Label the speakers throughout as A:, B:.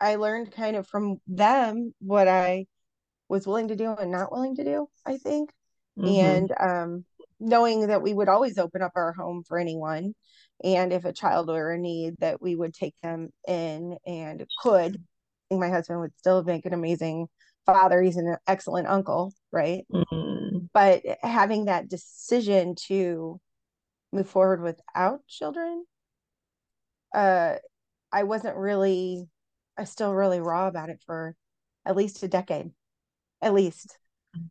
A: I learned kind of from them what I was willing to do and not willing to do, I think. Mm-hmm. And um, knowing that we would always open up our home for anyone. And if a child were in need, that we would take them in and could. I think my husband would still make an amazing father. He's an excellent uncle, right? Mm-hmm. But having that decision to move forward without children, uh, I wasn't really, still really raw about it for at least a decade, at least.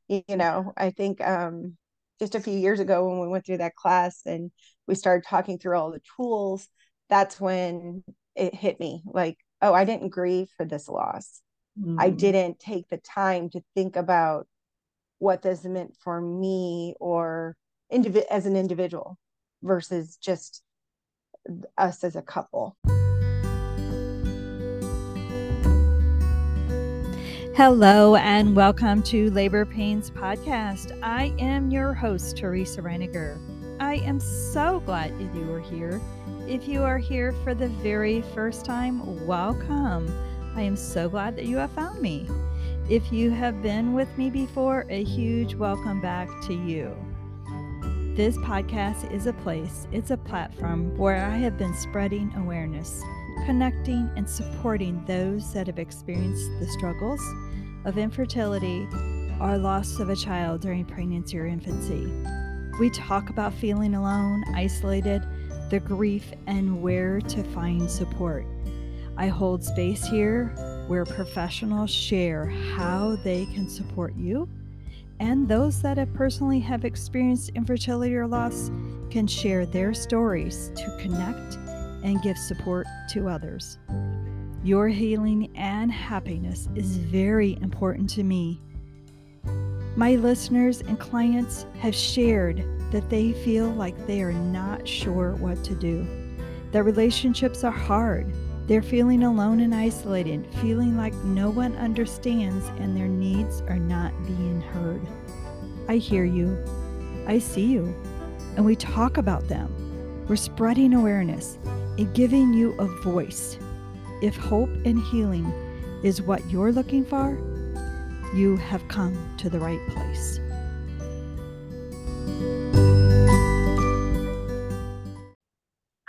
A: You know, I think um, just a few years ago when we went through that class and we started talking through all the tools, that's when it hit me like, oh, I didn't grieve for this loss. Mm. I didn't take the time to think about what this meant for me or indiv- as an individual versus just us as a couple.
B: Hello and welcome to Labor Pains Podcast. I am your host, Teresa Reiniger. I am so glad that you are here. If you are here for the very first time, welcome. I am so glad that you have found me. If you have been with me before, a huge welcome back to you. This podcast is a place, it's a platform where I have been spreading awareness, connecting, and supporting those that have experienced the struggles of infertility or loss of a child during pregnancy or infancy. We talk about feeling alone, isolated, the grief, and where to find support. I hold space here where professionals share how they can support you, and those that have personally have experienced infertility or loss can share their stories to connect and give support to others. Your healing and happiness is very important to me. My listeners and clients have shared that they feel like they are not sure what to do. Their relationships are hard. They're feeling alone and isolated, feeling like no one understands and their needs are not being heard. I hear you. I see you. And we talk about them. We're spreading awareness and giving you a voice if hope and healing is what you're looking for, you have come to the right place.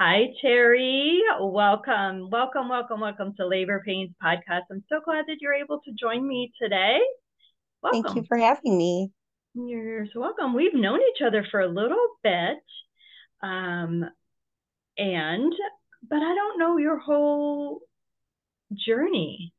B: Hi, Terry. Welcome, welcome, welcome, welcome to Labor Pains Podcast. I'm so glad that you're able to join me today.
A: Welcome. Thank you for having me.
B: You're so welcome. We've known each other for a little bit. Um, and, but I don't know your whole journey.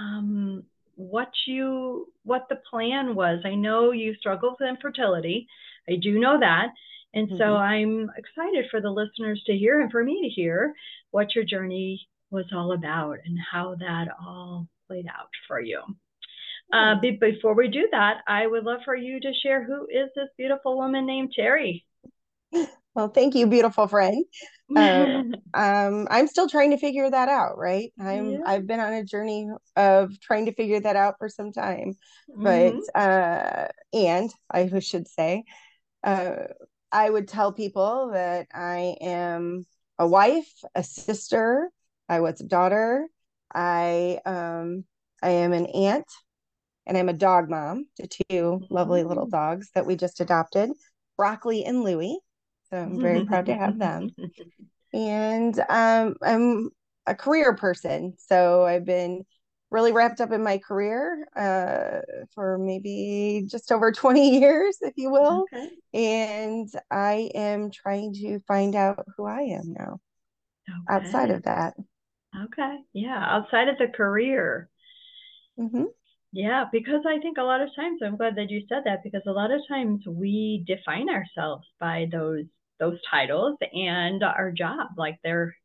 B: Um, what you what the plan was. I know you struggle with infertility. I do know that. And mm-hmm. so i'm excited for the listeners to hear and for me to hear what your journey was all about and how that all played out for you. Uh, but before we do that i would love for you to share who is this beautiful woman named terry
A: well, thank you, beautiful friend. Uh, um, I'm still trying to figure that out, right? I'm yeah. I've been on a journey of trying to figure that out for some time, but mm-hmm. uh, and I should say, uh, I would tell people that I am a wife, a sister, I was a daughter, I um, I am an aunt, and I'm a dog mom to 2 mm-hmm. lovely little dogs that we just adopted, Broccoli and Louie. So I'm very proud to have them. And um, I'm a career person. So I've been really wrapped up in my career uh, for maybe just over 20 years, if you will. Okay. And I am trying to find out who I am now okay. outside of that.
B: Okay. Yeah. Outside of the career. Mm-hmm. Yeah, because I think a lot of times I'm glad that you said that because a lot of times we define ourselves by those those titles and our job. Like they're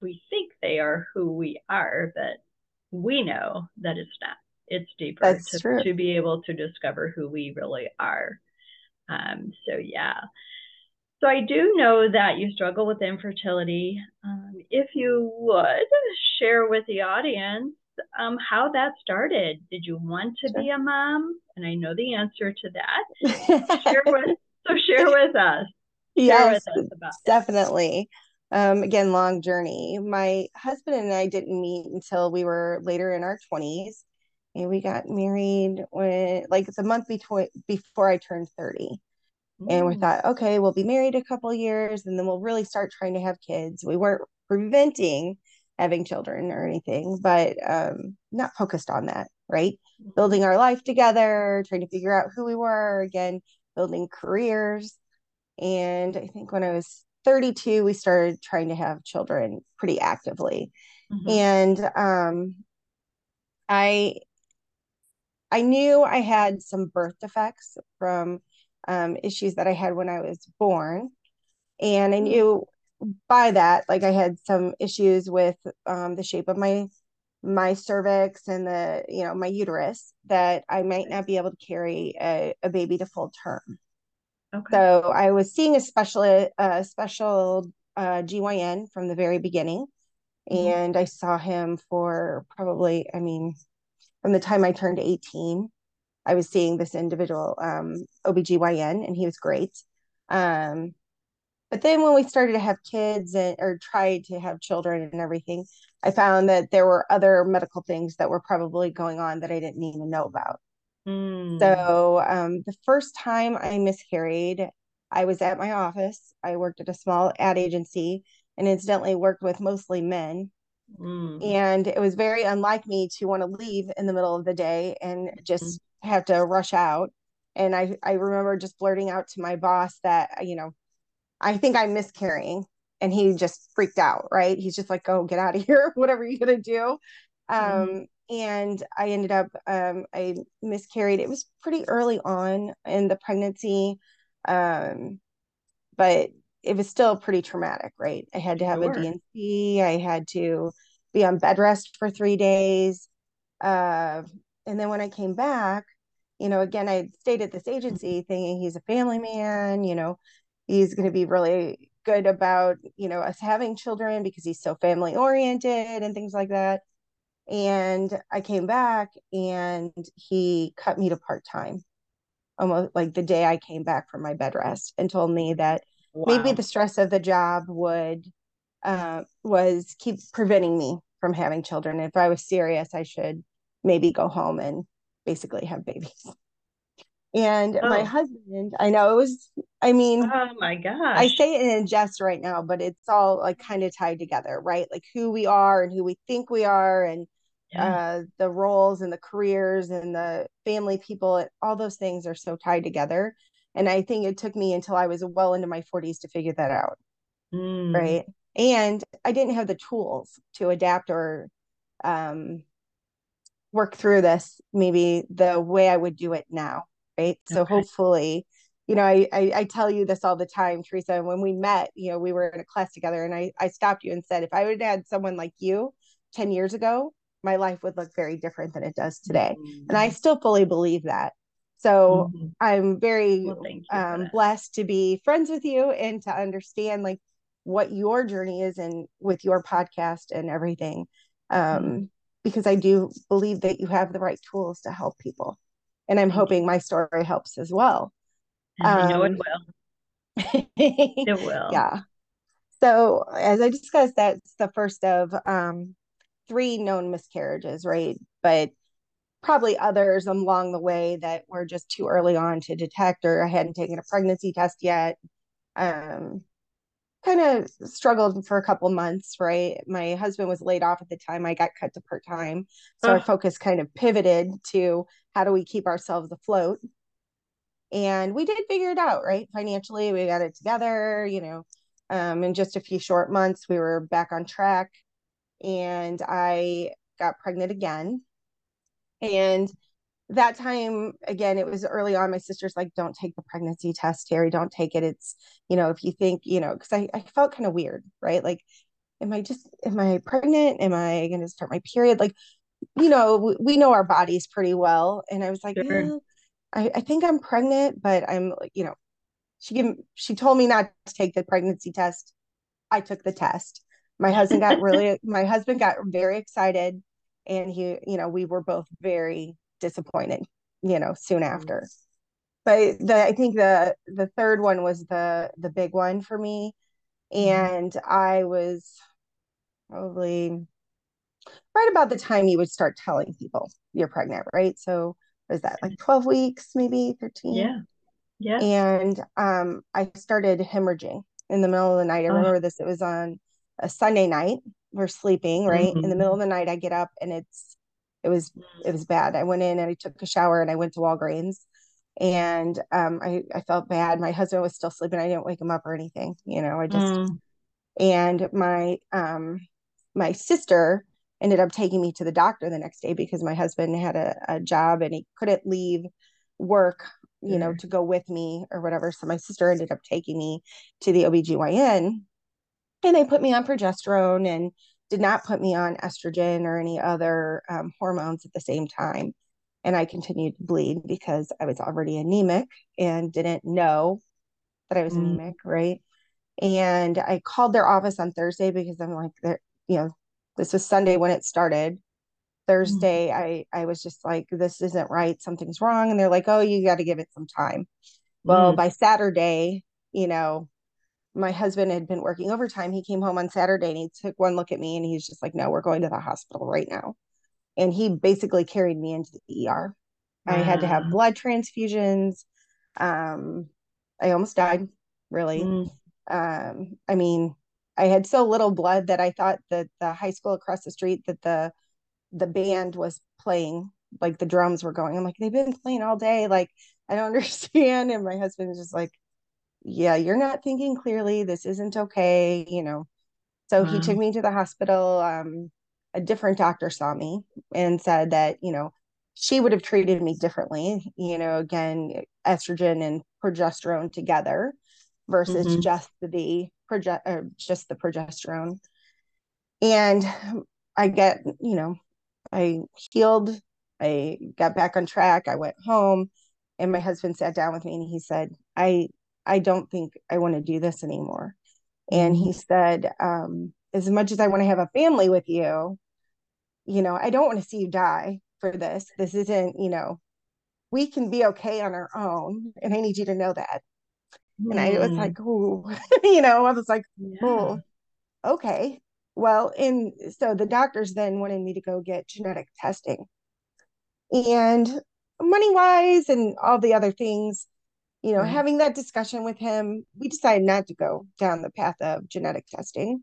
B: we think they are who we are but we know that it's not. It's deeper to, to be able to discover who we really are. Um, so yeah. So i do know that you struggle with infertility. Um, if you would share with the audience um, how that started did you want to sure. be a mom and i know the answer to that share with, so share with us
A: yes, definitely. um, again, long journey. My husband and I didn't meet until we were later in our 20s. And we got married when, like, the month before, before I turned 30. Mm. And we mm. thought, okay, we'll be married a couple years and then we'll really start trying to have kids. We weren't preventing having children or anything, but um, not focused on that, right? Mm-hmm. Building our life together, trying to figure out who we were, again, building careers. And I think when I was 32, we started trying to have children pretty actively. Mm-hmm. And um, I I knew I had some birth defects from um, issues that I had when I was born. And I mm-hmm. knew by that, like I had some issues with um, the shape of my my cervix and the you know my uterus that I might not be able to carry a, a baby to full term. Okay. So I was seeing a special a special uh, GYN from the very beginning, mm-hmm. and I saw him for probably I mean from the time I turned 18, I was seeing this individual um, OBGYN, and he was great. Um, but then when we started to have kids and or tried to have children and everything, I found that there were other medical things that were probably going on that I didn't even know about. Mm. So um, the first time I miscarried, I was at my office. I worked at a small ad agency and incidentally worked with mostly men. Mm. And it was very unlike me to want to leave in the middle of the day and just mm. have to rush out. And I, I remember just blurting out to my boss that, you know, I think I'm miscarrying. And he just freaked out, right? He's just like, oh, get out of here, whatever you're going to do. Mm-hmm. Um, and I ended up, um, I miscarried. It was pretty early on in the pregnancy. Um, but it was still pretty traumatic, right? I had to have sure. a D&C. I had to be on bed rest for three days. Uh, and then when I came back, you know, again, I stayed at this agency thinking he's a family man, you know, he's going to be really good about you know us having children because he's so family oriented and things like that. And i came back and he cut me to part-time almost like the day i came back from my bed rest and told me that wow. maybe the stress of the job would uh, was keep preventing me from having children. If i was serious i should maybe go home and basically have babies and oh. my husband, I know it was, I mean,
C: oh my gosh.
A: I say it in jest right now, but it's all like kind of tied together, right? Like who we are and who we think we are, and yeah. uh, the roles and the careers and the family people, all those things are so tied together. And I think it took me until I was well into my 40s to figure that out. Mm. Right. And I didn't have the tools to adapt or um, work through this maybe the way I would do it now right so okay. hopefully you know I, I, I tell you this all the time teresa And when we met you know we were in a class together and i i stopped you and said if i would have had someone like you 10 years ago my life would look very different than it does today mm-hmm. and i mm-hmm. still fully believe that so mm-hmm. i'm very well, um, blessed to be friends with you and to understand like what your journey is and with your podcast and everything um, mm-hmm. because i do believe that you have the right tools to help people and I'm hoping my story helps as well.
C: I know it um, will. it will.
A: Yeah. So as I discussed, that's the first of um, three known miscarriages, right? But probably others along the way that were just too early on to detect, or I hadn't taken a pregnancy test yet. Um, kind of struggled for a couple months, right? My husband was laid off at the time I got cut to part time. So our focus kind of pivoted to how do we keep ourselves afloat? And we did figure it out, right? Financially, we got it together, you know. Um, in just a few short months, we were back on track. And I got pregnant again. And that time again it was early on my sister's like don't take the pregnancy test terry don't take it it's you know if you think you know because I, I felt kind of weird right like am i just am i pregnant am i going to start my period like you know we know our bodies pretty well and i was like sure. yeah, I, I think i'm pregnant but i'm you know she gave she told me not to take the pregnancy test i took the test my husband got really my husband got very excited and he you know we were both very disappointed, you know, soon mm-hmm. after. But the I think the the third one was the the big one for me. And I was probably right about the time you would start telling people you're pregnant, right? So was that like 12 weeks, maybe 13?
C: Yeah. Yeah.
A: And um, I started hemorrhaging in the middle of the night. I remember this, it was on a Sunday night. We're sleeping, right? Mm-hmm. In the middle of the night, I get up and it's it was it was bad. I went in and I took a shower and I went to Walgreens and um, I, I felt bad. My husband was still sleeping. I didn't wake him up or anything, you know, I just mm. and my um my sister ended up taking me to the doctor the next day because my husband had a, a job and he couldn't leave work you know to go with me or whatever. So my sister ended up taking me to the obgyn and they put me on progesterone and did not put me on estrogen or any other um, hormones at the same time. And i continued to bleed because i was already anemic and didn't know that i was mm. anemic right? And i called their office on thursday because i'm like they're, you know this was Sunday when it started. Thursday, mm-hmm. I I was just like, this isn't right. Something's wrong. And they're like, oh, you got to give it some time. Well, mm. by Saturday, you know, my husband had been working overtime. He came home on Saturday and he took one look at me and he's just like, no, we're going to the hospital right now. And he basically carried me into the ER. I had to have blood transfusions. Um, I almost died, really. Mm. Um, I mean, I had so little blood that I thought that the high school across the street that the the band was playing, like the drums were going. I'm like, they've been playing all day. Like, I don't understand. And my husband is just like, Yeah, you're not thinking clearly. This isn't okay, you know. So wow. he took me to the hospital. Um, a different doctor saw me and said that, you know, she would have treated me differently, you know, again, estrogen and progesterone together versus mm-hmm. just the or just the progesterone. And I get, you know, I healed, I got back on track, I went home, and my husband sat down with me and he said, I I don't think I want to do this anymore. And he said, um, as much as I want to have a family with you, you know, I don't want to see you die for this. This isn't, you know, we can be okay on our own. And I need you to know that. And I was like, oh, you know, I was like, yeah. oh, okay. Well, and so the doctors then wanted me to go get genetic testing. And money wise and all the other things, you know, having that discussion with him, we decided not to go down the path of genetic testing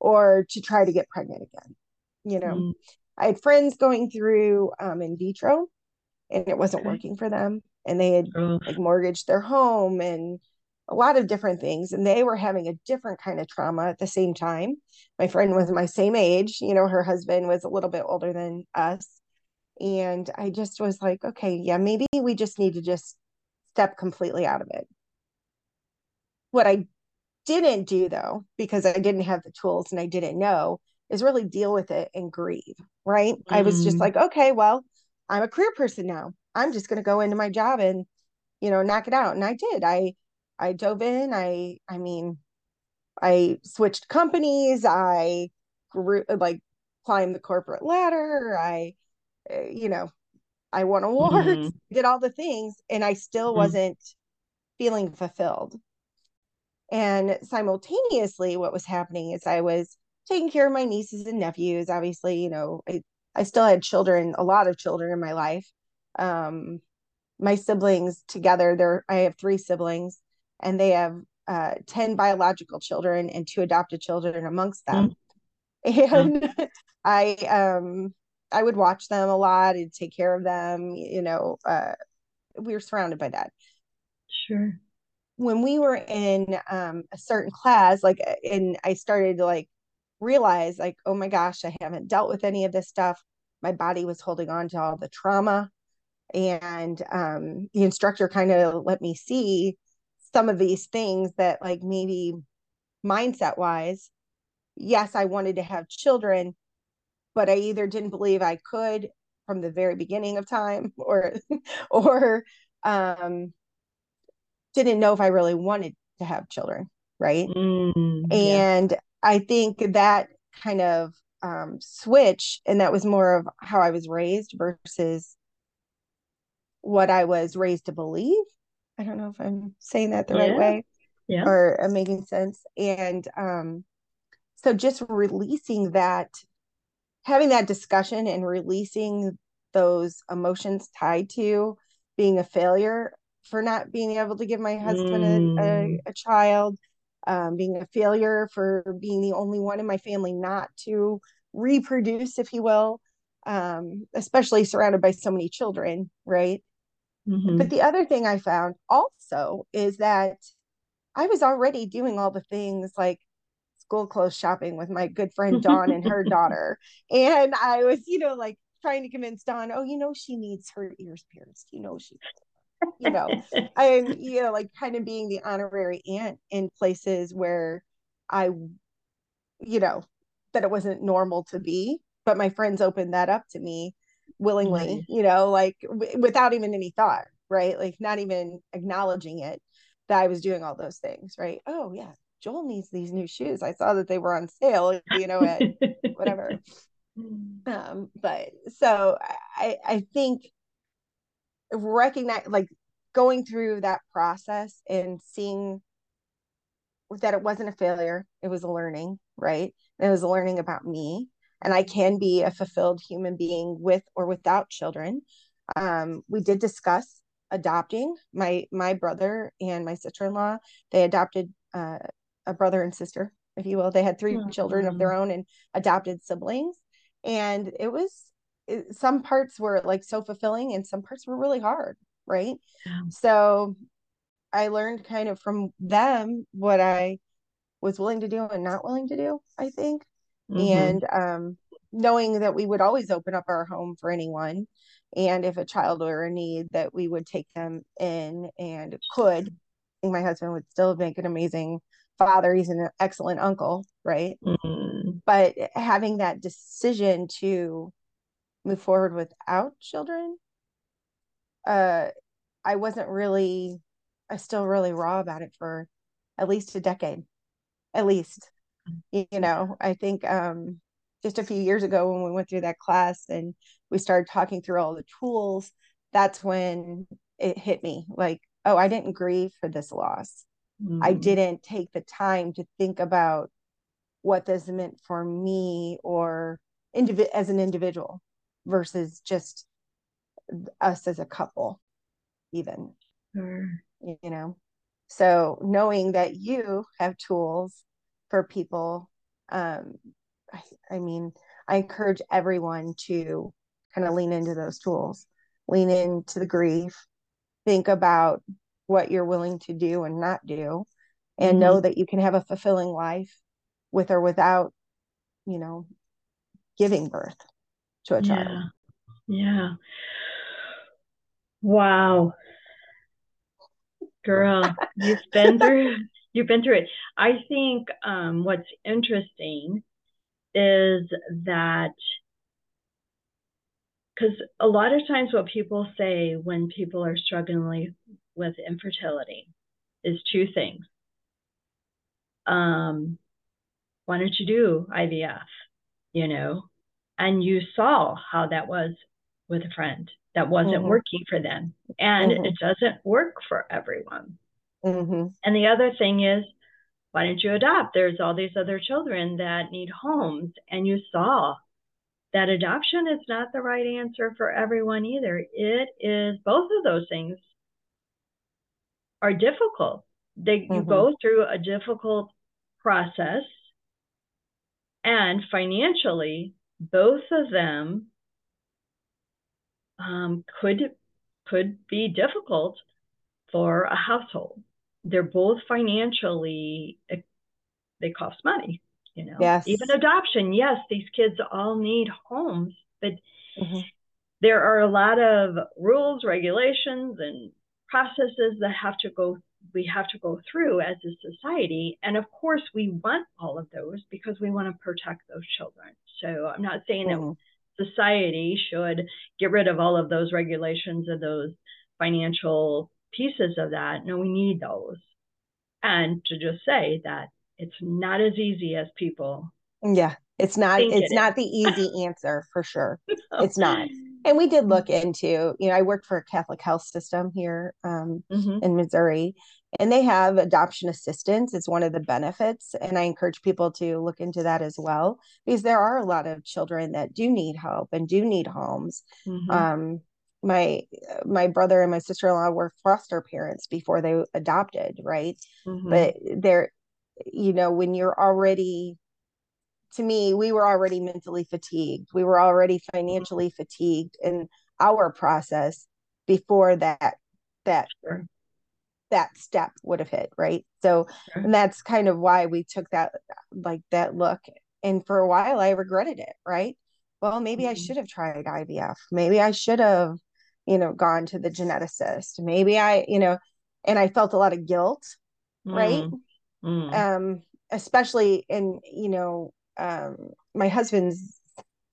A: or to try to get pregnant again. You know, mm. I had friends going through um, in vitro and it wasn't okay. working for them. And they had oh. like mortgaged their home and a lot of different things and they were having a different kind of trauma at the same time my friend was my same age you know her husband was a little bit older than us and i just was like okay yeah maybe we just need to just step completely out of it what i didn't do though because i didn't have the tools and i didn't know is really deal with it and grieve right mm-hmm. i was just mm. like okay well i'm a career person now i'm just going to go into my job and you know knock it out and i did i I dove in. I I mean, I switched companies. I grew like climbed the corporate ladder. I, eh, you know, I won awards, mm-hmm. did all the things, and I still mm-hmm. wasn't feeling fulfilled. And simultaneously, what was happening is I was taking care of my nieces and nephews. Obviously, you know, I, I still had children, a lot of children in my life. Um, my siblings together, there I have three siblings and they have uh, 10 biological children and two adopted children amongst them. Mm-hmm. And mm-hmm. I um I would watch them a lot and take care of them, you know, uh, we were surrounded by that.
C: Sure.
A: When we were in um, a certain class, like, uh, and I started to like realize, like, oh my gosh, I haven't dealt with any of this stuff. My body was holding on to all the trauma. And um, the instructor kind of let me see some of these things that like maybe mindset wise yes i wanted to have children but i either didn't believe i could from the very beginning of time or or um didn't know if i really wanted to have children right mm, and yeah. i think that kind of um switch and that was more of how i was raised versus what i was raised to believe I don't know if I'm saying that the yeah. right way. yeah. or uh, making sense. And um, so just releasing that, having that discussion and releasing those emotions tied to being a failure for not being able to give my husband mm. a, a, a, child, um, being a failure for being the only one in my family not to reproduce, if you will, um, especially surrounded by so many children, right? Mm-hmm. But the other thing I found also is that I was already doing all the things like school clothes shopping with my good friend Dawn and her daughter. And I was, you know, like trying to convince Dawn, oh, you know, she needs her ears pierced. You know, she, you know, and, you know, like kind of being the honorary aunt in places where I, you know, that it wasn't normal to be. But my friends opened that up to me willingly, right. you know, like w- without even any thought, right? Like not even acknowledging it that I was doing all those things, right? Oh, yeah, Joel needs these new shoes. I saw that they were on sale, you know, at whatever. Um, but so I, I think recognize like going through that process and seeing that it wasn't a failure, it was a learning, right? It was a learning about me. And I can be a fulfilled human being with or without children. Um, we did discuss adopting my my brother and my sister-in-law they adopted uh, a brother and sister if you will they had 3 mm-hmm. children of their own and adopted siblings and it was it, some parts were like so fulfilling and some parts were really hard right yeah. so i learned kind of from them what i was willing to do and not willing to do i think mm-hmm. and um knowing that we would always open up our home for anyone and if a child were in need that we would take them in and could my husband would still make an amazing father he's an excellent uncle right mm-hmm. but having that decision to move forward without children uh i wasn't really i still really raw about it for at least a decade at least you know i think um just a few years ago when we went through that class and we started talking through all the tools that's when it hit me like oh i didn't grieve for this loss mm. i didn't take the time to think about what this meant for me or indiv- as an individual versus just us as a couple even sure. you know so knowing that you have tools for people um I, I mean i encourage everyone to kind of lean into those tools lean into the grief think about what you're willing to do and not do and mm-hmm. know that you can have a fulfilling life with or without you know giving birth to a child
C: yeah, yeah. wow girl you've been through you've been through it i think um, what's interesting is that because a lot of times what people say when people are struggling with infertility is two things. Um, why don't you do IVF? You know, and you saw how that was with a friend that wasn't mm-hmm. working for them, and mm-hmm. it doesn't work for everyone. Mm-hmm. And the other thing is, why don't you adopt? There's all these other children that need homes, and you saw that adoption is not the right answer for everyone either. It is both of those things are difficult. They mm-hmm. you go through a difficult process and financially both of them um, could could be difficult for a household. They're both financially they cost money you know yes even adoption yes these kids all need homes but mm-hmm. there are a lot of rules regulations and processes that have to go we have to go through as a society and of course we want all of those because we want to protect those children so i'm not saying mm-hmm. that society should get rid of all of those regulations and those financial pieces of that no we need those and to just say that it's not as easy as people
A: yeah it's not it's it not is. the easy answer for sure no. it's not and we did look into you know i worked for a catholic health system here um, mm-hmm. in missouri and they have adoption assistance it's one of the benefits and i encourage people to look into that as well because there are a lot of children that do need help and do need homes mm-hmm. um, my my brother and my sister-in-law were foster parents before they adopted right mm-hmm. but they're you know when you're already to me we were already mentally fatigued we were already financially fatigued in our process before that that sure. that step would have hit right so sure. and that's kind of why we took that like that look and for a while i regretted it right well maybe mm-hmm. i should have tried ivf maybe i should have you know gone to the geneticist maybe i you know and i felt a lot of guilt mm. right mm. um especially in you know um my husband's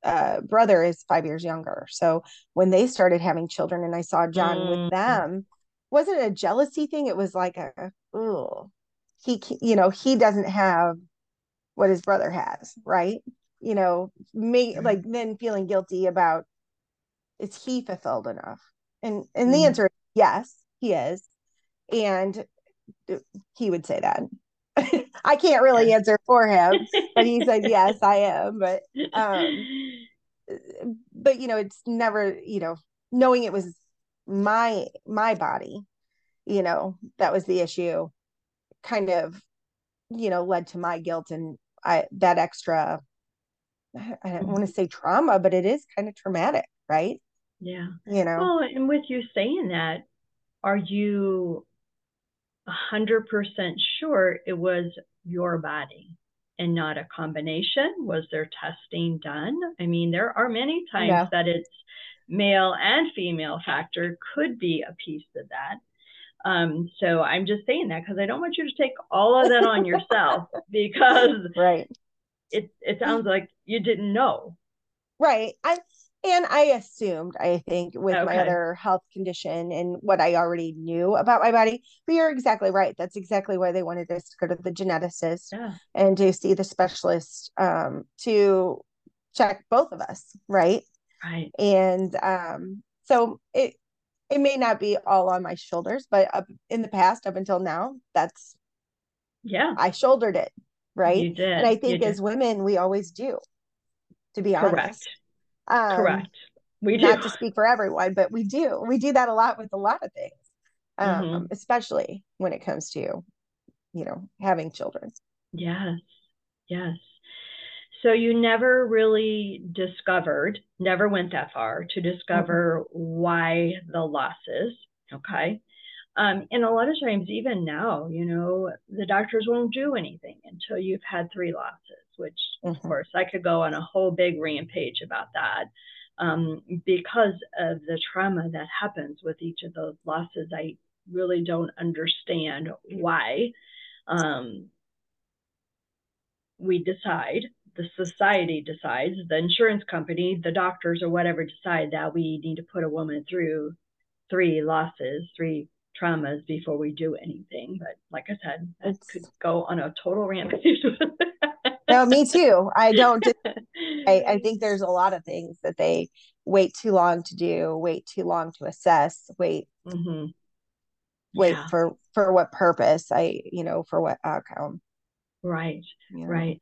A: uh, brother is five years younger so when they started having children and i saw john mm. with them wasn't a jealousy thing it was like a oh he you know he doesn't have what his brother has right you know me like then feeling guilty about is he fulfilled enough? And and mm the mm-hmm. answer is yes, he is. And he would say that. I can't really answer for him, but he said yes, I am. But um but you know, it's never, you know, knowing it was my my body, you know, that was the issue, kind of, you know, led to my guilt and I that extra I don't want to say trauma, but it is kind of traumatic, right?
C: Yeah.
A: You know.
C: Well, and with you saying that, are you a hundred percent sure it was your body and not a combination? Was there testing done? I mean, there are many times yeah. that it's male and female factor could be a piece of that. Um, so I'm just saying that because I don't want you to take all of that on yourself because
A: right.
C: It it sounds like you didn't know.
A: Right. I and I assumed, I think, with okay. my other health condition and what I already knew about my body. But you're exactly right. That's exactly why they wanted us to go to the geneticist yeah. and to see the specialist um, to check both of us, right?
C: Right.
A: And um, so it it may not be all on my shoulders, but up in the past, up until now, that's
C: yeah,
A: I shouldered it, right?
C: You did.
A: And I think as women, we always do. To be Correct. honest
C: um, Correct.
A: We do. Not to speak for everyone, but we do. We do that a lot with a lot of things, um, mm-hmm. especially when it comes to, you know, having children.
C: Yes. Yes. So you never really discovered, never went that far to discover mm-hmm. why the losses. Okay. Um, and a lot of times, even now, you know, the doctors won't do anything until you've had three losses, which, mm-hmm. of course, I could go on a whole big rampage about that. Um, because of the trauma that happens with each of those losses, I really don't understand why um, we decide, the society decides, the insurance company, the doctors, or whatever decide that we need to put a woman through three losses, three traumas before we do anything. But like I said, it could go on a total rampage.
A: no, me too. I don't. I, I think there's a lot of things that they wait too long to do, wait too long to assess, wait, mm-hmm. wait yeah. for for what purpose? I you know for what outcome?
C: Right, know? right.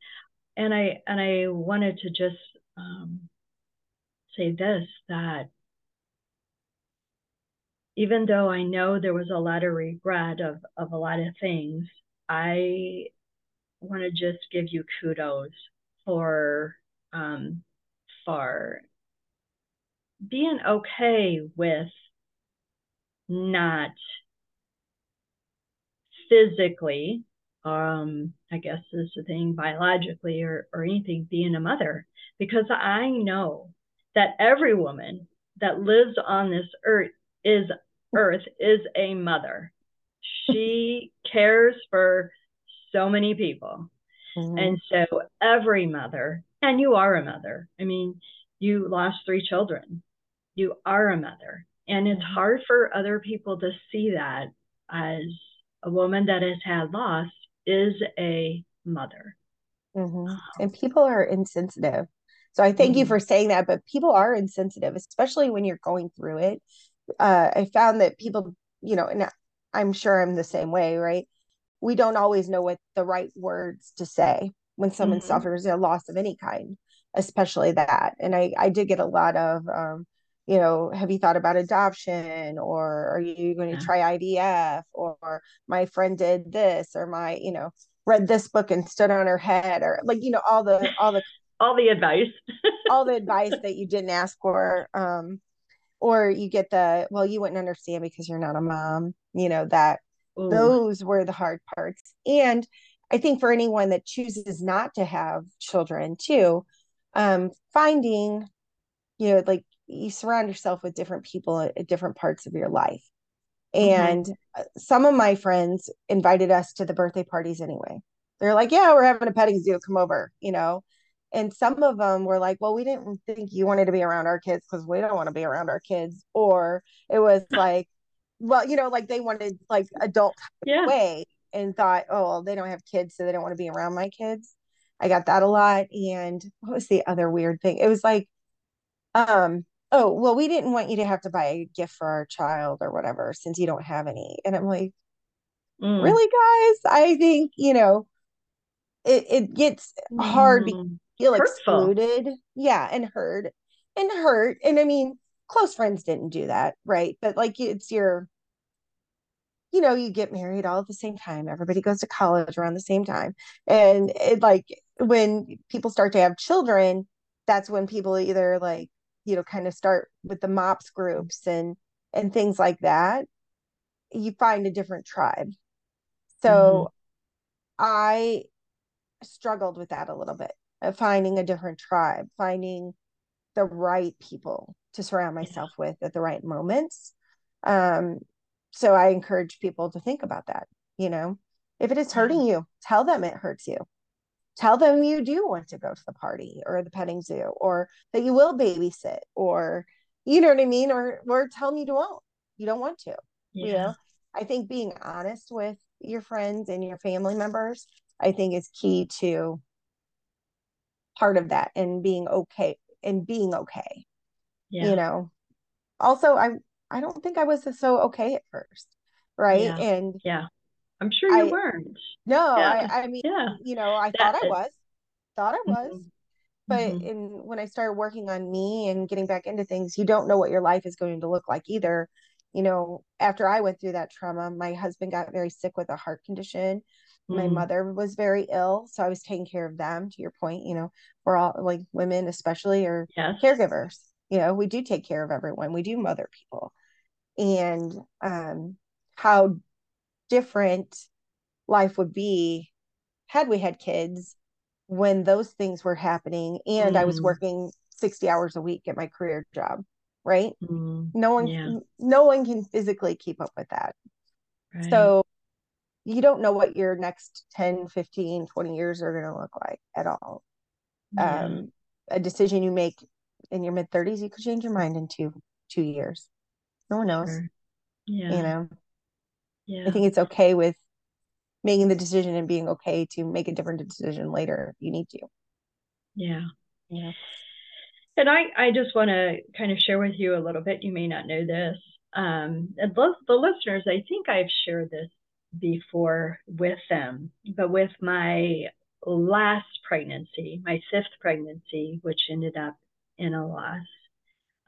C: And I and I wanted to just um, say this that even though I know there was a lot of regret of, of a lot of things, I want to just give you kudos for um, for being okay with not physically, um, I guess is the thing, biologically or, or anything, being a mother. Because I know that every woman that lives on this earth is Earth is a mother. She cares for so many people. Mm-hmm. And so every mother, and you are a mother. I mean, you lost three children. You are a mother. And it's mm-hmm. hard for other people to see that as a woman that has had loss is a mother.
A: Mm-hmm. And people are insensitive. So I thank you mm-hmm. for saying that, but people are insensitive, especially when you're going through it uh, I found that people, you know, and I'm sure I'm the same way, right? We don't always know what the right words to say when someone mm-hmm. suffers a loss of any kind, especially that. And I, I did get a lot of, um, you know, have you thought about adoption or are you going to yeah. try IVF or my friend did this or my, you know, read this book and stood on her head or like, you know, all the, all the,
C: all the advice,
A: all the advice that you didn't ask for. Um, or you get the, well, you wouldn't understand because you're not a mom, you know, that Ooh. those were the hard parts. And I think for anyone that chooses not to have children too, um, finding, you know, like you surround yourself with different people at, different parts of your life. Mm-hmm. And mm-hmm. some of my friends invited us to the birthday parties anyway. They're like, yeah, we're having a petting zoo, come over, you know. And some of them were like, well, we didn't think you wanted to be around our kids because we don't want to be around our kids. Or it was like, well, you know, like they wanted like adult yeah. way and thought, oh, well, they don't have kids, so they don't want to be around my kids. I got that a lot. And what was the other weird thing? It was like, um, oh, well, we didn't want you to have to buy a gift for our child or whatever since you don't have any. And I'm like, mm. really, guys? I think, you know, it, it gets mm. hard to feel Hurtful. excluded. Yeah, and hurt and hurt. And I mean, close friends didn't do that, right? But like it's your you know, you get married all at the same time. Everybody goes to college around the same time. And it like when people start to have children, that's when people either like, you know, kind of start with the MOPS groups and and things like that. You find a different tribe. So mm-hmm. I struggled with that a little bit, finding a different tribe, finding the right people to surround myself with at the right moments. Um, so I encourage people to think about that. You know, if it is hurting you, tell them it hurts you. Tell them you do want to go to the party or the petting zoo or that you will babysit or you know what I mean? Or or tell them you don't you don't want to. Yeah. You know, I think being honest with your friends and your family members, I think is key to part of that and being okay and being okay. Yeah. You know. Also, I I don't think I was so okay at first. Right.
C: Yeah.
A: And
C: yeah, I'm sure you I, weren't.
A: No, yeah. I, I mean, yeah. you know, I that thought is... I was, thought I was. Mm-hmm. But mm-hmm. in when I started working on me and getting back into things, you don't know what your life is going to look like either. You know, after I went through that trauma, my husband got very sick with a heart condition. My mm. mother was very ill, so I was taking care of them. To your point, you know, we're all like women, especially, are yes. caregivers. You know, we do take care of everyone. We do mother people and um, how different life would be had we had kids when those things were happening and mm. I was mm. working 60 hours a week at my career job, right? Mm. No one yeah. no one can physically keep up with that. Right. So you don't know what your next 10, 15, 20 years are going to look like at all. Yeah. Um, a decision you make in your mid 30s, you could change your mind in two two years. No one knows. Sure. Yeah. You know. Yeah. I think it's okay with making the decision and being okay to make a different decision later if you need to.
C: Yeah. Yeah. And I, I just want to kind of share with you a little bit. You may not know this. Um, and the, the listeners, I think I've shared this before with them, but with my last pregnancy, my fifth pregnancy, which ended up in a loss,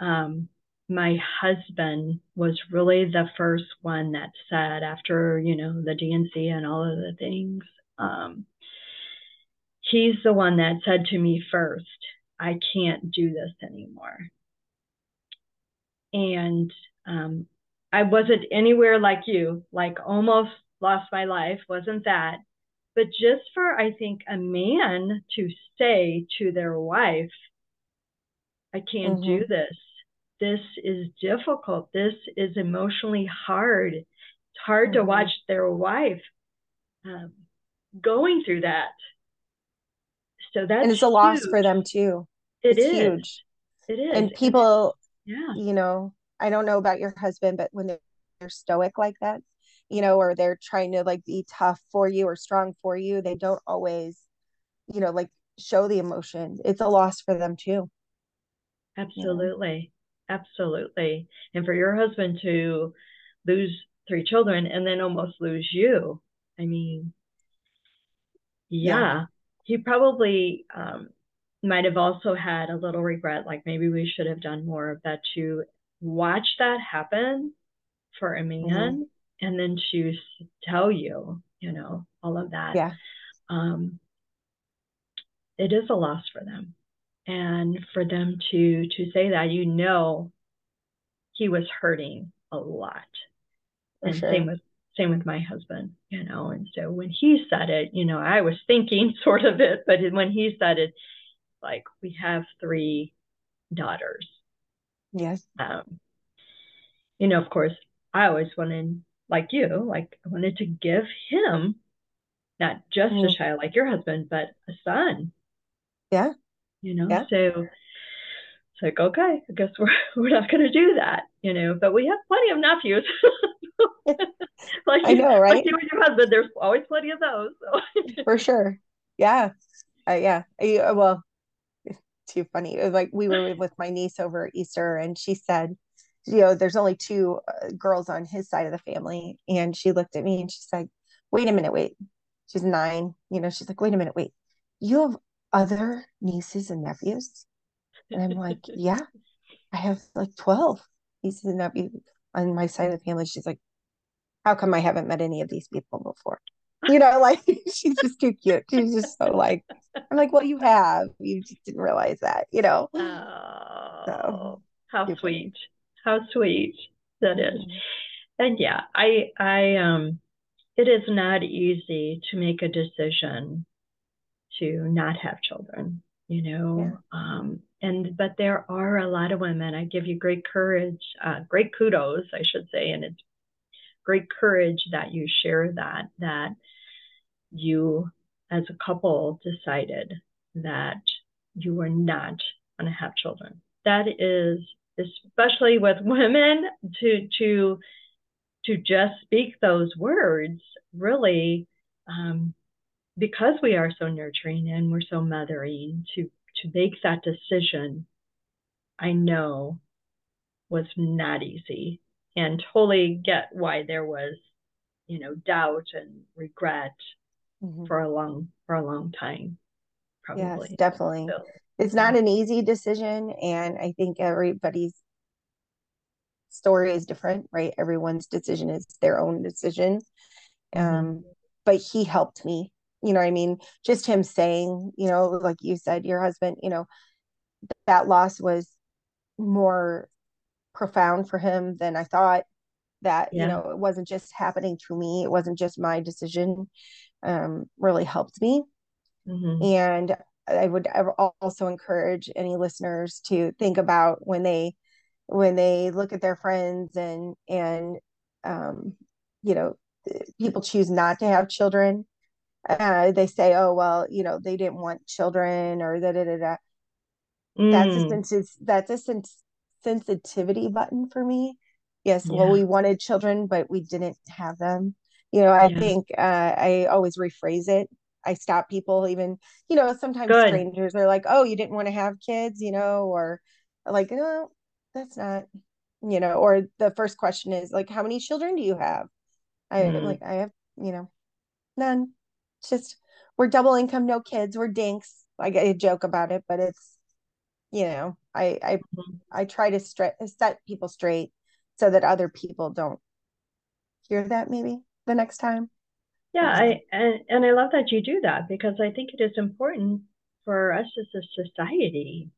C: um, my husband was really the first one that said after you know the D&C and all of the things um, he's the one that said to me first i can't do this anymore. And um, i wasn't anywhere like you like almost lost my life wasn't that. But just for i think a man to say to their wife i can't mm-hmm. do this this is difficult. This is emotionally hard. It's hard mm-hmm. to watch their wife um, going through that. So that's
A: and it's a huge. loss for them too.
C: It it's is. huge. It is.
A: And people, yeah, you know, I don't know about your husband, but when they're, they're stoic like that, you know, or they're trying to like be tough for you or strong for you, they don't always, you know, like show the emotion. It's a loss for them too.
C: Absolutely. Absolutely. And for your husband to lose three children and then almost lose you. I mean, yeah, yeah. he probably um, might have also had a little regret, like maybe we should have done more of that to watch that happen for a man mm-hmm. and then to tell you, you know, all of that.
A: Yeah.
C: Um, it is a loss for them. And for them to to say that, you know, he was hurting a lot. For and sure. same with same with my husband, you know. And so when he said it, you know, I was thinking sort of it, but when he said it, like we have three daughters.
A: Yes.
C: Um, you know, of course, I always wanted, like you, like I wanted to give him not just mm. a child like your husband, but a son.
A: Yeah.
C: You know,
A: yeah.
C: so it's like, okay, I guess we're we're not gonna do that, you know, but we have plenty of nephews.
A: like I know, right?
C: Like you and your husband, there's always plenty of those. So.
A: For sure. Yeah. Uh, yeah. I, uh, well, it's too funny. It was like we were with my niece over Easter, and she said, you know, there's only two uh, girls on his side of the family, and she looked at me and she said, "Wait a minute, wait." She's nine, you know. She's like, "Wait a minute, wait. You have other nieces and nephews?" And I'm like, "Yeah, I have like twelve nieces and nephews on my side of the family." She's like, "How come I haven't met any of these people before?" you know, like she's just too cute. She's just so like, I'm like, well, you have, you just didn't realize that, you know.
C: Oh, so, how sweet, how sweet that is. Mm-hmm. And yeah, I, I, um, it is not easy to make a decision to not have children, you know. Yeah. Um, and but there are a lot of women. I give you great courage, uh, great kudos, I should say, and it's great courage that you share that. That you as a couple decided that you were not going to have children. That is especially with women to to to just speak those words really um, because we are so nurturing and we're so mothering to to make that decision i know was not easy and totally get why there was you know doubt and regret mm-hmm. for a long for a long time
A: probably. yes definitely. So, it's not an easy decision and i think everybody's story is different right? Everyone's decision is their own decision. Mm-hmm. um but he helped me you know i mean just him saying you know like you said your husband you know that loss was more profound for him than i thought that yeah. you know it wasn't just happening to me it wasn't just my decision um, really helped me. Mm-hmm. And I would also encourage any listeners to think about when they when they look at their friends and and um, you know people choose not to have children. Uh, they say, "Oh well, you know, they didn't want children," or da da da da. Mm. That's a mm. sens- that's a sens- sensitivity button for me. Yes, yeah. well, we wanted children, but we didn't have them you know i yeah. think uh, i always rephrase it i stop people even you know sometimes Good. strangers are like oh you didn't want to have kids you know or like no that's not you know or the first question is like how many children do you have i mm. like i have you know none it's just we're double income no kids we're dinks like i joke about it but it's you know i i mm-hmm. i try to stre- set people straight so that other people don't hear that maybe the next time.
C: Yeah, I and, and I love that you do that because I think it is important for us as a society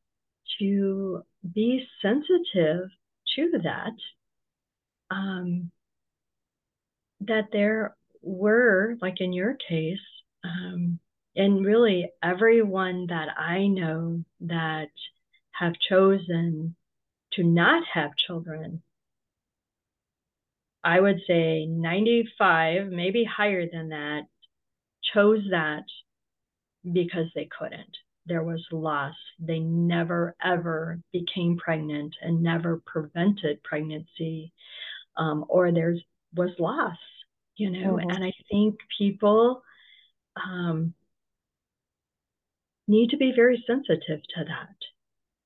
C: to be sensitive to that. Um, that there were, like in your case, um, and really everyone that I know that have chosen to not have children I would say 95, maybe higher than that, chose that because they couldn't. There was loss. They never, ever became pregnant and never prevented pregnancy, um, or there was loss, you know. Mm-hmm. And I think people um, need to be very sensitive to that,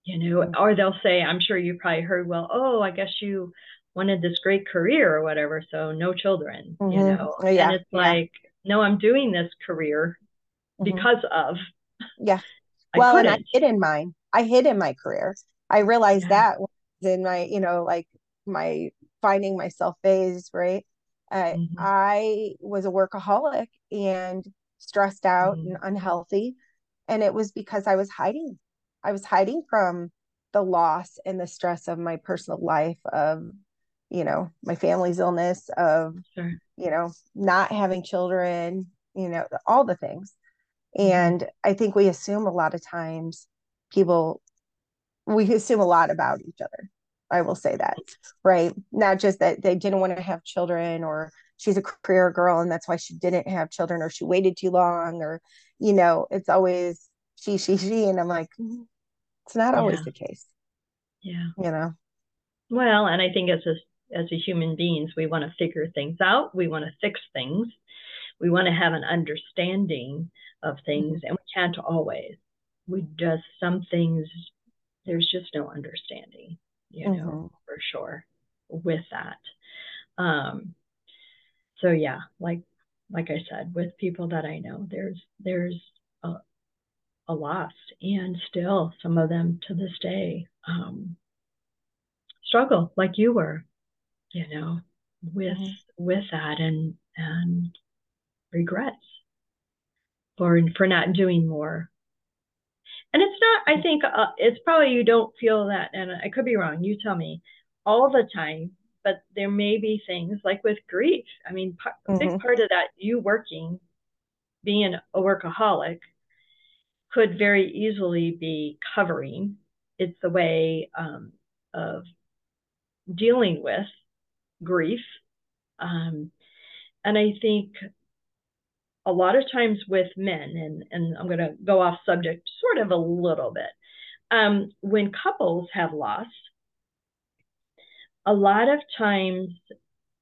C: you know, mm-hmm. or they'll say, I'm sure you probably heard, well, oh, I guess you wanted this great career or whatever, so no children, mm-hmm. you know. Yeah. And it's yeah. like, no, I'm doing this career mm-hmm. because of.
A: Yeah. well, and I hid in mine. I hid in my career. I realized yeah. that in my, you know, like my finding myself phase, right? Uh, mm-hmm. I was a workaholic and stressed out mm-hmm. and unhealthy. And it was because I was hiding. I was hiding from the loss and the stress of my personal life, of, you know, my family's illness, of, sure. you know, not having children, you know, all the things. Mm-hmm. And I think we assume a lot of times people, we assume a lot about each other. I will say that, right? Not just that they didn't want to have children or she's a career girl and that's why she didn't have children or she waited too long or, you know, it's always she, she, she. And I'm like, mm, it's not always yeah. the case.
C: Yeah.
A: You know?
C: Well, and I think as a, as a human beings, we want to figure things out. We want to fix things. We want to have an understanding of things mm-hmm. and we can't always. We just, some things, there's just no understanding you know, mm-hmm. for sure with that. Um, so yeah, like like I said, with people that I know, there's there's a, a loss, and still some of them to this day um, struggle like you were, you know, with mm-hmm. with that and and regrets for for not doing more and it's not i think uh, it's probably you don't feel that and i could be wrong you tell me all the time but there may be things like with grief i mean a big mm-hmm. part of that you working being a workaholic could very easily be covering it's the way um, of dealing with grief um, and i think a lot of times with men, and, and I'm going to go off subject sort of a little bit. Um, when couples have loss, a lot of times,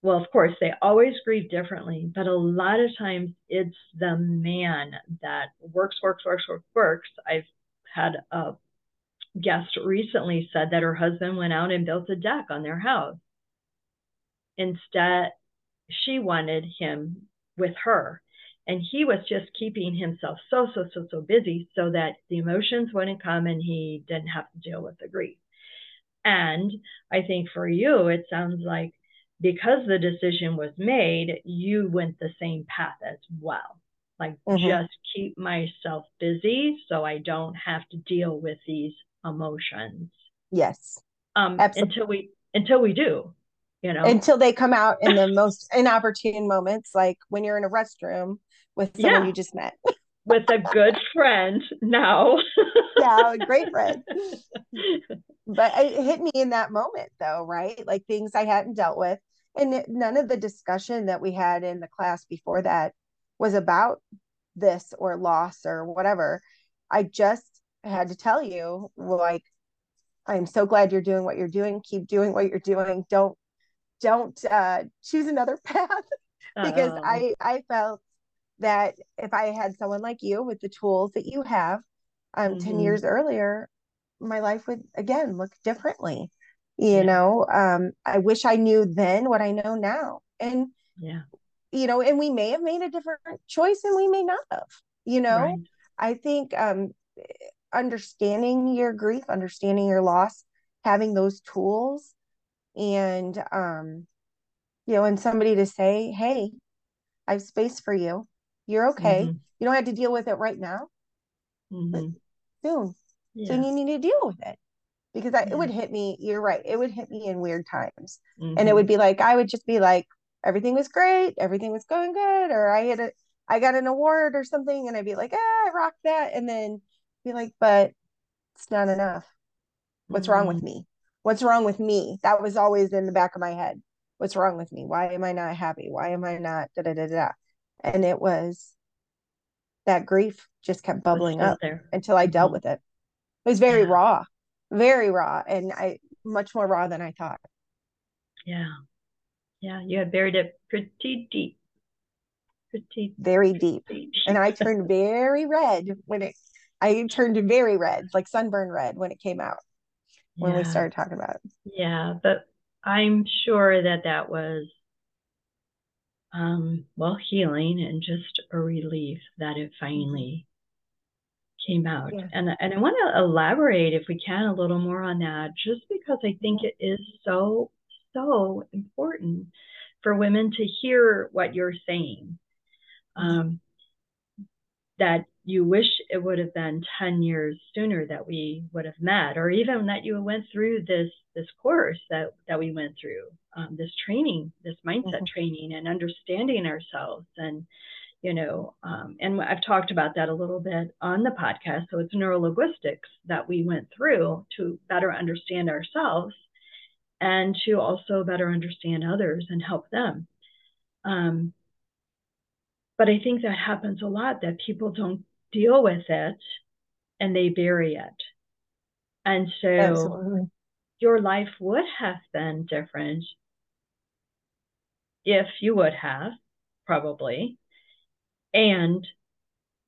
C: well, of course, they always grieve differently, but a lot of times it's the man that works, works, works, works, works. I've had a guest recently said that her husband went out and built a deck on their house. Instead, she wanted him with her and he was just keeping himself so so so so busy so that the emotions wouldn't come and he didn't have to deal with the grief and i think for you it sounds like because the decision was made you went the same path as well like mm-hmm. just keep myself busy so i don't have to deal with these emotions
A: yes
C: um Absolutely. until we until we do you know
A: until they come out in the most inopportune moments like when you're in a restroom with someone yeah. you just met.
C: with a good friend now.
A: yeah, a great friend. But it hit me in that moment though, right? Like things I hadn't dealt with. And none of the discussion that we had in the class before that was about this or loss or whatever. I just had to tell you, like, I'm so glad you're doing what you're doing. Keep doing what you're doing. Don't don't uh choose another path because Uh-oh. I I felt that if I had someone like you with the tools that you have um mm-hmm. 10 years earlier, my life would again look differently. You yeah. know, um, I wish I knew then what I know now. And
C: yeah,
A: you know, and we may have made a different choice and we may not have, you know. Right. I think um understanding your grief, understanding your loss, having those tools and um you know, and somebody to say, Hey, I have space for you you're okay. Mm-hmm. You don't have to deal with it right now, mm-hmm. soon. Yeah. So you need to deal with it because I, yeah. it would hit me. You're right. It would hit me in weird times, mm-hmm. and it mm-hmm. would be like I would just be like, everything was great, everything was going good, or I had a, I got an award or something, and I'd be like, ah, I rocked that, and then be like, but it's not enough. What's wrong with mm-hmm. me? What's wrong with me? That was always in the back of my head. What's wrong with me? Why am I not happy? Why am I not da da da da? and it was that grief just kept bubbling up there. until I dealt mm-hmm. with it. It was very yeah. raw, very raw, and I much more raw than I thought.
C: Yeah, yeah, you had buried it pretty deep,
A: pretty very deep, deep. and I turned very red when it. I turned very red, like sunburn red, when it came out. When yeah. we started talking about it.
C: Yeah, but I'm sure that that was, um, well, healing and just a relief that it finally came out. Yeah. And, and I want to elaborate, if we can, a little more on that, just because I think it is so, so important for women to hear what you're saying. Mm-hmm. Um, that you wish it would have been 10 years sooner that we would have met or even that you went through this this course that that we went through um, this training this mindset mm-hmm. training and understanding ourselves and you know um, and i've talked about that a little bit on the podcast so it's neurolinguistics that we went through to better understand ourselves and to also better understand others and help them um, but I think that happens a lot that people don't deal with it and they bury it. And so Absolutely. your life would have been different if you would have, probably. And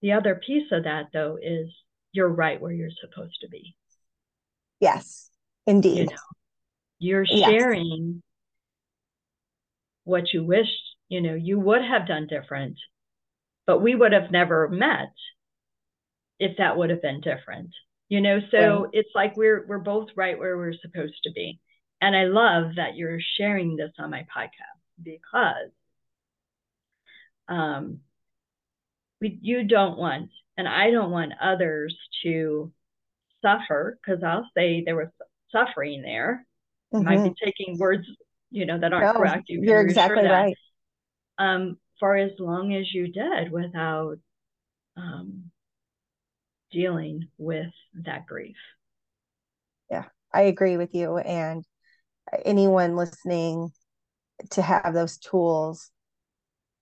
C: the other piece of that, though, is you're right where you're supposed to be.
A: Yes, indeed. You know,
C: you're sharing yes. what you wish, you know, you would have done different but we would have never met if that would have been different you know so right. it's like we're we're both right where we're supposed to be and i love that you're sharing this on my podcast because um we you don't want and i don't want others to suffer because i'll say there was suffering there mm-hmm. might be taking words you know that aren't no, correct
A: you you're exactly right
C: um for as long as you did without um, dealing with that grief.
A: Yeah, I agree with you. And anyone listening to have those tools,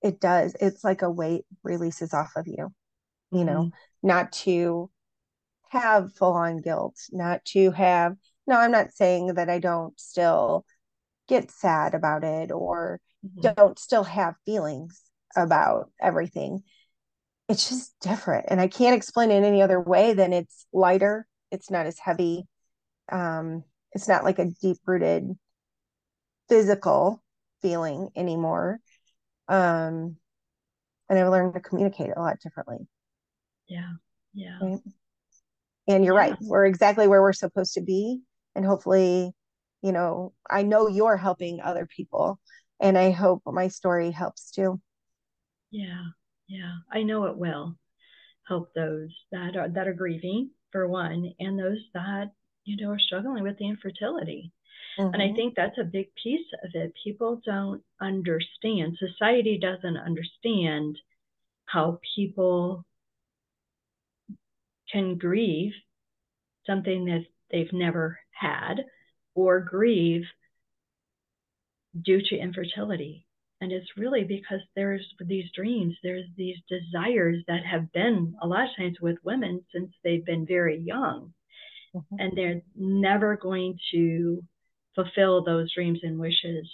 A: it does, it's like a weight releases off of you, you know, mm-hmm. not to have full on guilt, not to have, no, I'm not saying that I don't still get sad about it or mm-hmm. don't still have feelings about everything. It's just different. And I can't explain it any other way than it's lighter. It's not as heavy. Um, it's not like a deep rooted physical feeling anymore. Um, and I've learned to communicate a lot differently.
C: Yeah. Yeah. Right?
A: And you're yeah. right. We're exactly where we're supposed to be. And hopefully, you know, I know you're helping other people. And I hope my story helps too.
C: Yeah, yeah, I know it will help those that are that are grieving for one, and those that you know are struggling with the infertility. Mm-hmm. And I mm-hmm. think that's a big piece of it. People don't understand. Society doesn't understand how people can grieve something that they've never had or grieve due to infertility and it's really because there's these dreams, there's these desires that have been a lot of times with women since they've been very young. Mm-hmm. And they're never going to fulfill those dreams and wishes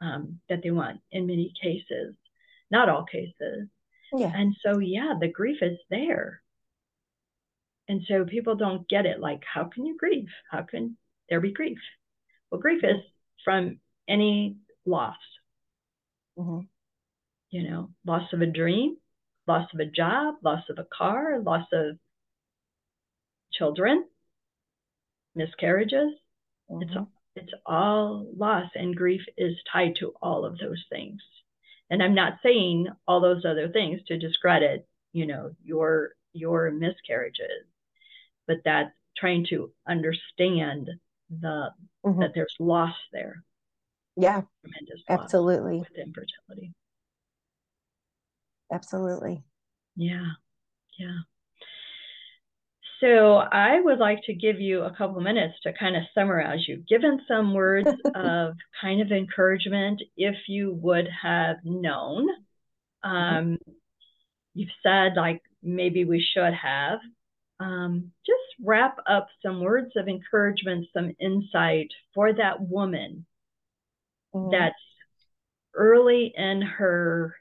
C: um, that they want in many cases, not all cases. Yeah. And so, yeah, the grief is there. And so people don't get it like, how can you grieve? How can there be grief? Well, grief is from any loss, Mm-hmm. You know, loss of a dream, loss of a job, loss of a car, loss of children, miscarriages. Mm-hmm. It's it's all loss, and grief is tied to all of those things. And I'm not saying all those other things to discredit, you know, your your miscarriages, but that's trying to understand the mm-hmm. that there's loss there.
A: Yeah. Tremendous absolutely.
C: with infertility.
A: Absolutely.
C: Yeah. Yeah so I would like to give you a couple minutes to kind of summarize. You've given some words of kind of encouragement if you would have known. Mm-hmm. Um, you've said like maybe we should have. Um, just wrap up some words of encouragement, some insight for that woman mm-hmm. that's early in her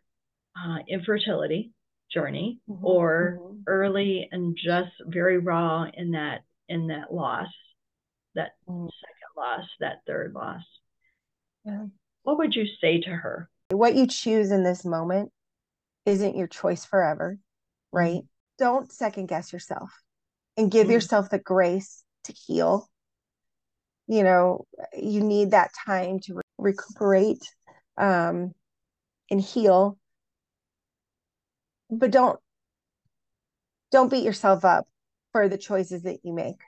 C: uh, infertility journey mm-hmm. or mm-hmm. early and just very raw in that in that loss that mm-hmm. second loss that third loss yeah. what would you say to her?
A: What you choose in this moment isn't your choice forever, right? Mm. Don't second guess yourself and give mm. yourself the grace to heal. You know, you need that time to re- recuperate um, and heal. But don't don't beat yourself up for the choices that you make,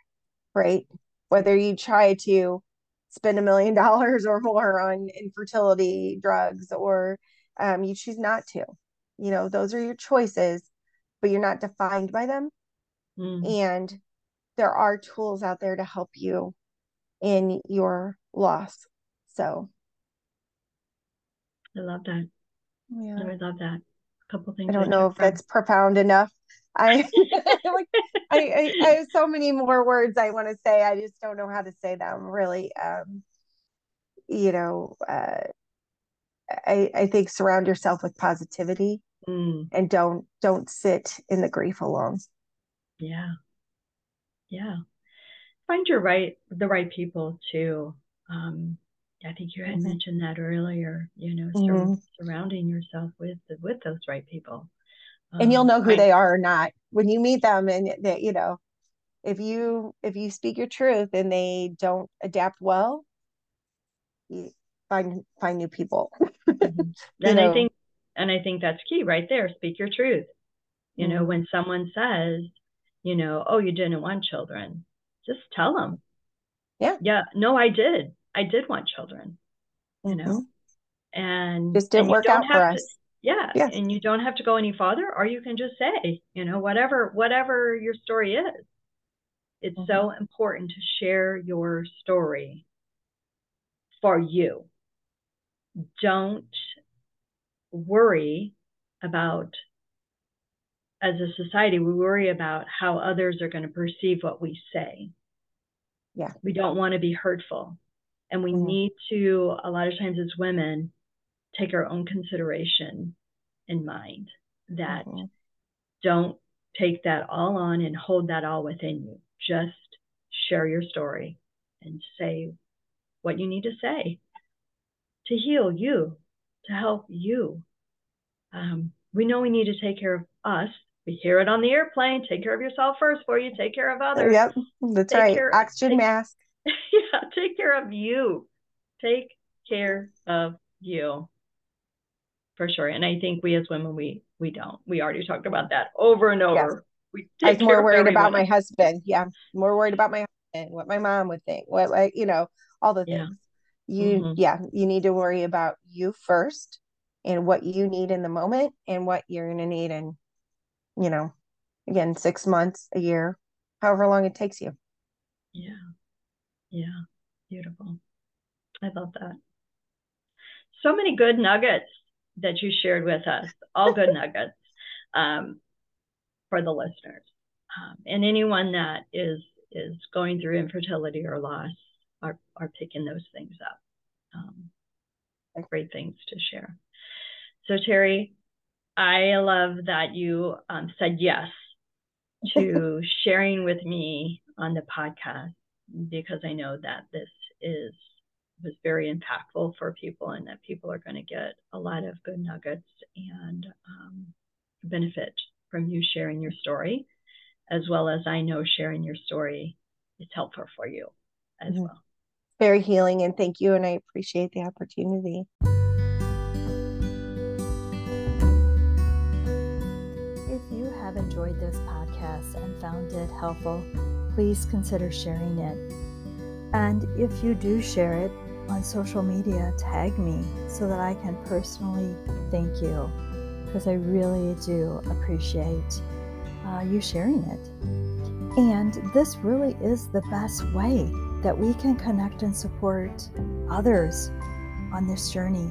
A: right? Whether you try to spend a million dollars or more on infertility drugs or um, you choose not to. You know, those are your choices, but you're not defined by them. Mm. And there are tools out there to help you in your loss. So
C: I love that. Yeah. I love that. Couple things.
A: I don't know if from. that's profound enough. I like I, I, I, have so many more words I want to say. I just don't know how to say them really. Um, you know, uh, I, I think surround yourself with positivity mm. and don't don't sit in the grief alone.
C: Yeah. Yeah. Find your right the right people too. Um, I think you had mentioned that earlier, you know, mm-hmm. surrounding yourself with with those right people.
A: Um, and you'll um, know who they are or not when you meet them and that you know if you if you speak your truth and they don't adapt well you find find new people
C: mm-hmm. and know. i think and i think that's key right there speak your truth you mm-hmm. know when someone says you know oh you didn't want children just tell them
A: yeah
C: yeah no i did i did want children you mm-hmm. know and
A: just didn't work out for us.
C: Yeah yes. and you don't have to go any farther or you can just say you know whatever whatever your story is. It's mm-hmm. so important to share your story for you. Don't worry about as a society we worry about how others are going to perceive what we say.
A: Yeah.
C: We don't want to be hurtful and we mm-hmm. need to a lot of times as women take our own consideration in mind that mm-hmm. don't take that all on and hold that all within you. Just share your story and say what you need to say to heal you, to help you. Um, we know we need to take care of us. We hear it on the airplane. Take care of yourself first before you take care of others.
A: Yep, that's take right. Care, Oxygen
C: take,
A: mask.
C: yeah, take care of you. Take care of you for sure. And I think we as women, we we don't. We already talked about that over and over. Yes.
A: We I was more worried about my husband. Yeah, more worried about my husband, what my mom would think, what like you know, all the things. You mm-hmm. yeah, you need to worry about you first and what you need in the moment and what you're gonna need in, you know, again, six months, a year, however long it takes you.
C: Yeah. Yeah. Beautiful. I love that. So many good nuggets that you shared with us, all good nuggets um, for the listeners. Um, and anyone that is is going through infertility or loss are, are picking those things up. Um, great things to share. So Terry, I love that you um, said yes to sharing with me on the podcast because I know that this is was very impactful for people and that people are going to get a lot of good nuggets and um, benefit from you sharing your story, as well as I know sharing your story is helpful for you as mm-hmm. well.
A: Very healing, and thank you. And I appreciate the opportunity.
B: If you have enjoyed this podcast and found it helpful, please consider sharing it. And if you do share it, on social media, tag me so that I can personally thank you because I really do appreciate uh, you sharing it. And this really is the best way that we can connect and support others on this journey.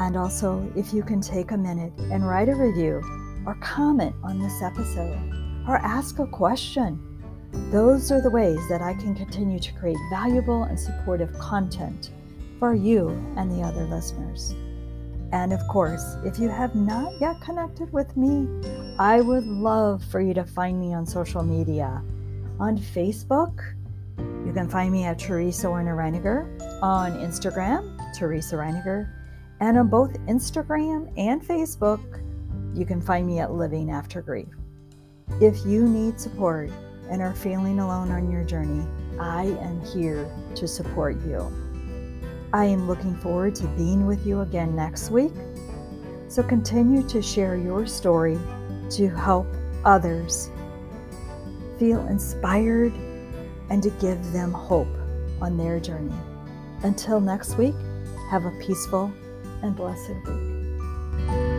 B: And also, if you can take a minute and write a review or comment on this episode or ask a question those are the ways that I can continue to create valuable and supportive content for you and the other listeners. And of course, if you have not yet connected with me, I would love for you to find me on social media. On Facebook, you can find me at Teresa Werner Reiniger on Instagram, Teresa Reiniger, and on both Instagram and Facebook, you can find me at Living After Grief. If you need support and are feeling alone on your journey, I am here to support you. I am looking forward to being with you again next week. So continue to share your story to help others feel inspired and to give them hope on their journey. Until next week, have a peaceful and blessed week.